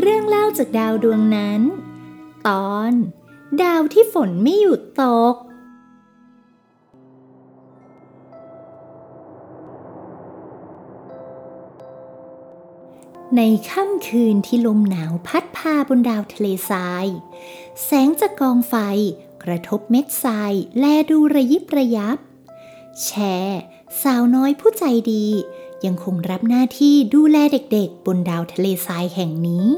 เรื่องเล่าจากดาวดวงนั้น ตอน ดาวที่ฝนไม่หยุดตก ในค่ำคืนที่ลมหนาวพัดพาบนดาวทะเลทราย แสงจากกองไฟกระทบเม็ดทรายแลดูระยิบระยับ แชร์สาวน้อยผู้ใจดี ยังคงรับหน้าที่ดูแลเด็กๆ บนดาวทะเลทรายแห่งนี้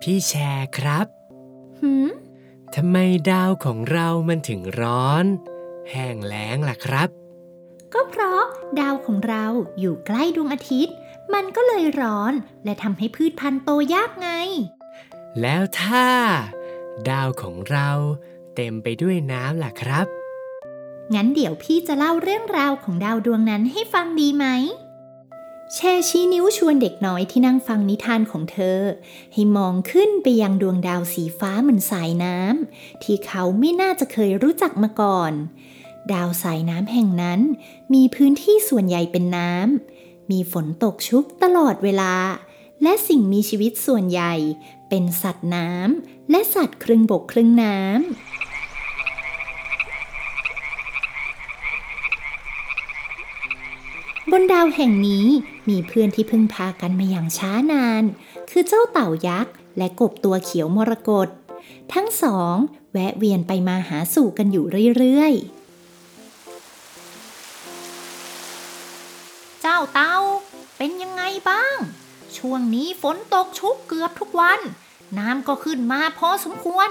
พี่แชร์ครับหืมทำไมดาวของเรามันถึงร้อน แห้งแล้งล่ะครับ ก็เพราะดาวของเราอยู่ใกล้ดวงอาทิตย์ มันก็เลยร้อนและทำให้พืชพันธุ์โตยากไง แล้วถ้า ดาวของเราเต็มไปด้วยน้ำล่ะครับ งั้นเดี๋ยวพี่จะเล่าเรื่องราวของดาวดวงนั้นให้ฟังดีไหม แชชี้นิ้วชวนเด็กน้อยที่นั่งฟังนิทานของเธอ ให้มองขึ้นไปยังดวงดาวสีฟ้าเหมือนสายน้ำที่เขาไม่น่าจะเคยรู้จักมาก่อน ดาวสายน้ำแห่งนั้น มีพื้นที่ส่วนใหญ่เป็นน้ำ มีฝนตกชุกตลอดเวลา และสิ่งมีชีวิตส่วนใหญ่ เป็นสัตว์น้ำและสัตว์ครึ่งบกครึ่งน้ำ บนดาวแห่งนี้มีเพื่อนที่พึ่งพากันมาอย่างช้านาน คือเจ้าเต่ายักษ์ และกบตัวเขียวมรกตทั้งสอง แวะเวียนไปมาหาสู่กันอยู่เรื่อยๆ เจ้าเต่าเป็นยังไงบ้าง ช่วงนี้ฝนตกชุกเกือบทุกวัน น้ำก็ขึ้นมาพอสมควร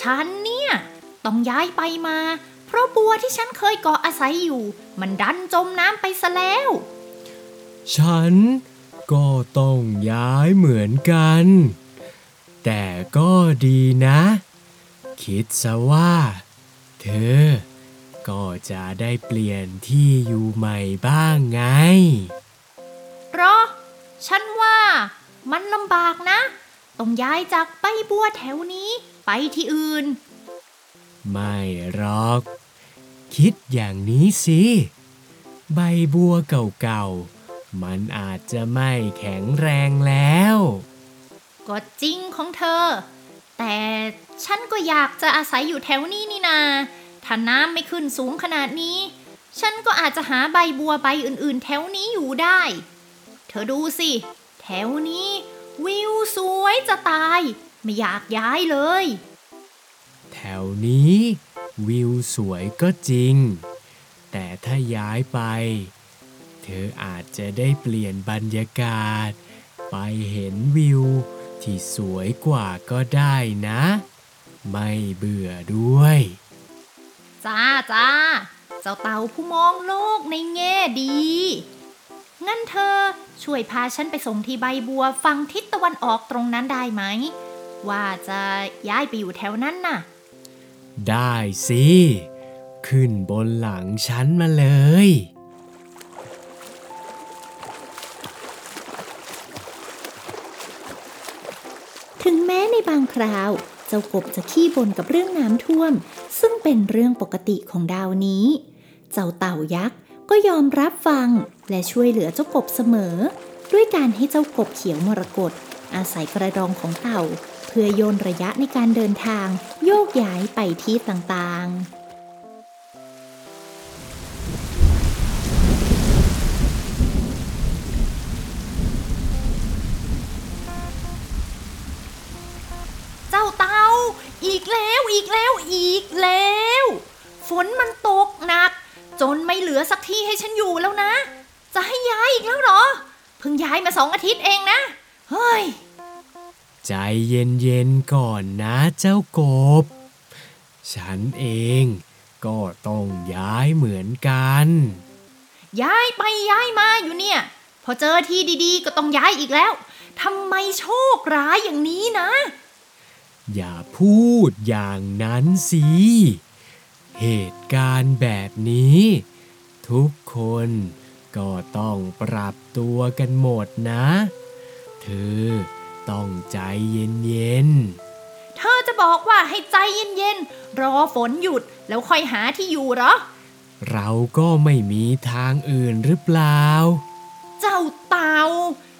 ฉันเนี่ย ต้องย้ายไปมา เพราะบัวที่ฉันเคยเกาะอาศัยอยู่ มันดันจมน้ำไปซะแล้ว ฉันก็ต้องย้ายเหมือนกัน แต่ก็ดีนะ คิดซะว่า เธอ ก็จะได้เปลี่ยนที่อยู่ใหม่บ้างไง เพราะ ฉันว่ามันลำบากนะ ต้องย้ายจากใบบัวแถวนี้ไปที่อื่น ไม่หรอก คิดอย่างนี้สิ ใบบัวเก่าๆ มันอาจจะไม่แข็งแรงแล้ว ก็จริงของเธอ แต่ฉันก็อยากจะอาศัยอยู่แถวนี้นี่นา ถ้าน้ำไม่ขึ้นสูงขนาดนี้ ฉันก็อาจจะหาใบบัวใบอื่นๆ แถวนี้อยู่ได้ เธอดูสิ แถวนี้ วิวสวยจะตาย ไม่อยากย้ายเลย ถวนี้ วิวสวยก็จริง แต่ถ้าย้ายไป เธออาจจะได้เปลี่ยนบรรยากาศ ไปเห็นวิวที่สวยกว่าก็ได้นะ ไม่เบื่อด้วย จ้าจ้าเจ้าเต่าผู้มองโลกในแง่ดี งั้นเธอช่วยพาฉันไปส่งที่ใบบัวฝั่งทิศตะวันออกตรงนั้นได้ไหม ว่าจะย้ายไปอยู่แถวนั้นน่ะ ได้สิ ขึ้นบนหลังฉันมาเลย ถึงแม้ในบางคราว เจ้ากบจะขี้บ่นกับเรื่องน้ำท่วม ซึ่งเป็นเรื่องปกติของดาวนี้ เจ้าเต่ายักษ์ก็ยอมรับฟังและช่วยเหลือเจ้ากบเสมอ ด้วยการให้เจ้ากบเขียวมรกตอาศัยกระดองของเต่า เพื่อโยนระยะในการเดินทางโยกย้ายไปที่ต่างๆเจ้าเตาอีกแล้วอีกแล้วอีกแล้ว ฝนมันตกหนัก จนไม่เหลือสักที่ให้ฉันอยู่แล้วนะ จะให้ย้ายอีกแล้วเหรอ เพิ่งย้ายมาสองอาทิตย์เองนะ เฮ้ย ใจเย็นๆก่อนนะเจ้ากบ ฉันเองก็ต้องย้ายเหมือนกัน ย้ายไปย้ายมาอยู่เนี่ย พอเจอที่ดีๆ ก็ต้องย้ายอีกแล้วทำไมโชคร้ายอย่างนี้นะ อย่าพูดอย่างนั้นสิ เหตุการณ์แบบนี้ ทุกคนก็ต้องปรับตัวกันหมดนะ เธอ ต้องใจเย็นเธอจะบอกว่าให้ใจเย็นๆ รอฝนหยุดแล้วค่อยหาที่อยู่เหรอๆเราก็ไม่มีทางอื่นหรือเปล่า เจ้าเต่า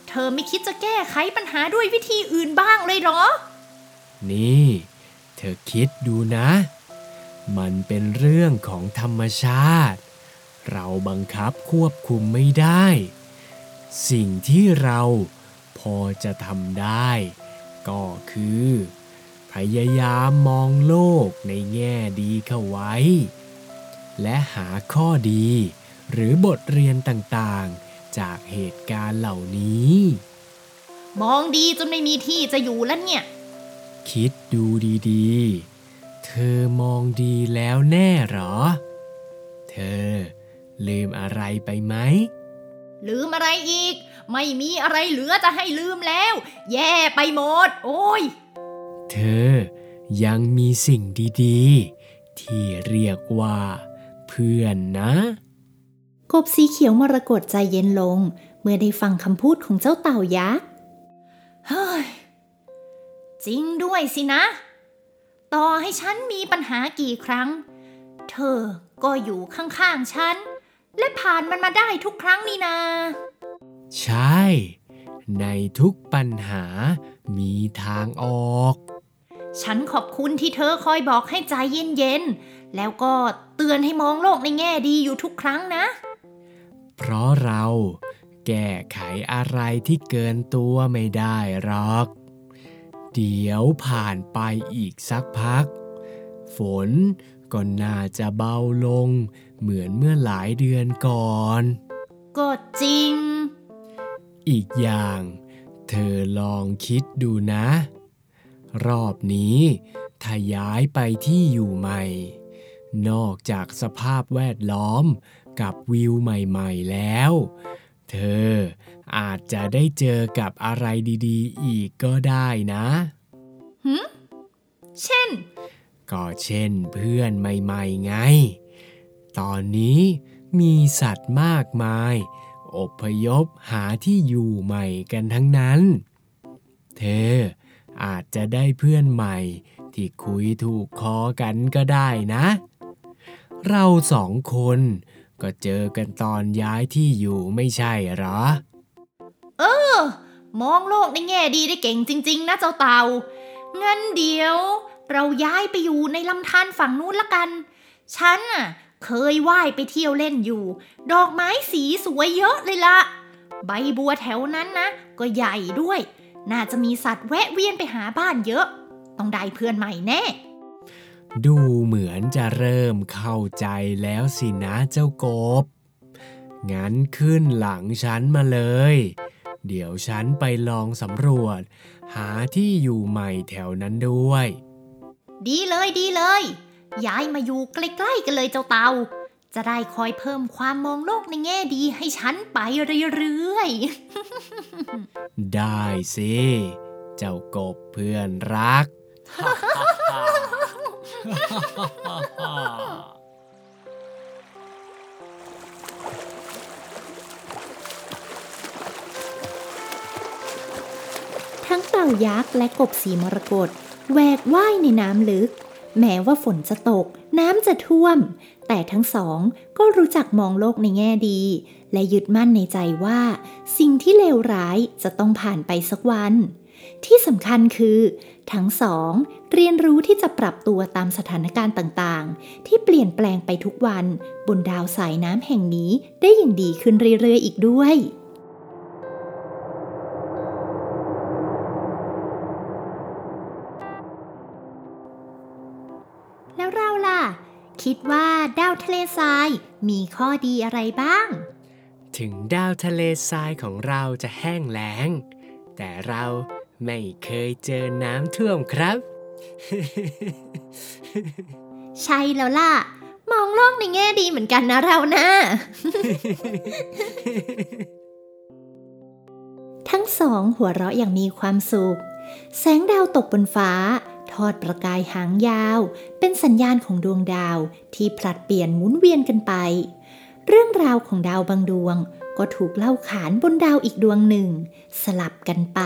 เธอไม่คิดจะแก้ไขปัญหาด้วยวิธีอื่นบ้างเลยเหรอ นี่ เธอคิดดูนะ มันเป็นเรื่องของธรรมชาติ เราบังคับควบคุมไม่ได้ สิ่งที่เรา พอจะทำได้ ก็คือ พยายามมองโลกในแง่ดีเข้าไว้ และหาข้อดี หรือบทเรียนต่างๆ จากเหตุการณ์เหล่านี้ มองดีจนไม่มีที่จะอยู่แล้วเนี่ย คิดดูดีๆ เธอมองดีแล้วแน่หรอ เธอลืมอะไรไปไหม ลืมอะไรอีก ไม่มีอะไรเหลือจะให้ลืมแล้ว แย่ไปหมด โอ้ย เธอยังมีสิ่งดีๆ ที่เรียกว่า เพื่อนนะ กบสีเขียวมรกตใจเย็นลง เมื่อได้ฟังคำพูดของเจ้าเต่ายักษ์เฮ้ย จริงด้วยสินะ ต่อให้ฉันมีปัญหากี่ครั้ง เธอก็อยู่ข้างๆฉัน และผ่านมันมาได้ทุกครั้งนี่นา ใช่ ในทุกปัญหามีทางออก ฉันขอบคุณที่เธอคอยบอกให้ใจเย็นๆ แล้วก็เตือนให้มองโลกในแง่ดีอยู่ทุกครั้งนะ เพราะเราแก้ไขอะไรที่เกินตัวไม่ได้หรอก เดี๋ยวผ่านไปอีกสักพัก ฝนก็น่าจะเบาลง เหมือนเมื่อหลายเดือนก่อน ก็จริง อีกอย่าง เธอลองคิดดูนะ รอบนี้ถ้าย้ายไปที่อยู่ใหม่ นอกจากสภาพแวดล้อมกับวิวใหม่ๆแล้ว เธออาจจะได้เจอกับอะไรดีๆ อีกก็ได้นะเช่น ก็เช่นเพื่อนใหม่ๆไง ตอนนี้มีสัตว์มากมายอพยพหาที่อยู่ใหม่กันทั้งนั้น เธออาจจะได้เพื่อนใหม่ที่คุยถูกคอกันก็ได้นะ เราสองคนก็เจอกันตอนย้ายที่อยู่ไม่ใช่หรอ เออ มองโลกในแง่ดีได้เก่งจริง ๆ นะเจ้าเต่า งั้นเดี๋ยว เราย้ายไปอยู่ในลำธารฝั่งนู้นละกัน ฉันน่ะ เคยว่ายไปเที่ยวเล่นอยู่ ดอกไม้สีสวยเยอะเลยละใบบัวแถวนั้นนะ ก็ใหญ่ด้วย น่าจะมีสัตว์แวะเวียนไปหาบ้านเยอะ ต้องได้เพื่อนใหม่แน่ ดูเหมือนจะเริ่มเข้าใจแล้วสินะเจ้ากบ งั้นขึ้นหลังฉันมาเลย เดี๋ยวฉันไปลองสำรวจ หาที่อยู่ใหม่แถวนั้นด้วย ดีเลยดีเลย ย้ายมาอยู่ใกล้ๆกันเลยเจ้าเตา จะได้คอยเพิ่มความมองโลกในแง่ดีให้ฉันไปเรื่อยๆ ได้สิ เจ้ากบเพื่อนรัก ทั้งเต่ายักษ์และกบสีมรกตแหวกว่ายในน้ำลึก แม้ว่าฝนจะตก น้ำจะท่วม แต่ทั้งสองก็รู้จักมองโลกในแง่ดี และยึดมั่นในใจว่า สิ่งที่เลวร้ายจะต้องผ่านไปสักวัน ที่สำคัญคือ ทั้งสอง เรียนรู้ที่จะปรับตัวตามสถานการณ์ต่างๆ ที่เปลี่ยนแปลงไปทุกวัน บนดาวสายน้ำแห่งนี้ได้อย่างดีขึ้นเรื่อยๆอีกด้วย คิดว่าดาวทะเลทรายมีข้อดีอะไรบ้าง ถึงดาวทะเลทรายของเราจะแห้งแล้ง แต่เราไม่เคยเจอน้ำท่วมครับ ใช่แล้วล่ะ มองโลกในแง่ดีเหมือนกันนะเรานะ ทั้งสองหัวเราะอย่างมีความสุข แสงดาวตกบนฟ้า ทอดประกายหางยาว เป็นสัญญาณของดวงดาวที่ผลัดเปลี่ยนหมุนเวียนกันไป เรื่องราวของดาวบางดวง ก็ถูกเล่าขานบนดาวอีกดวงหนึ่ง สลับกันไป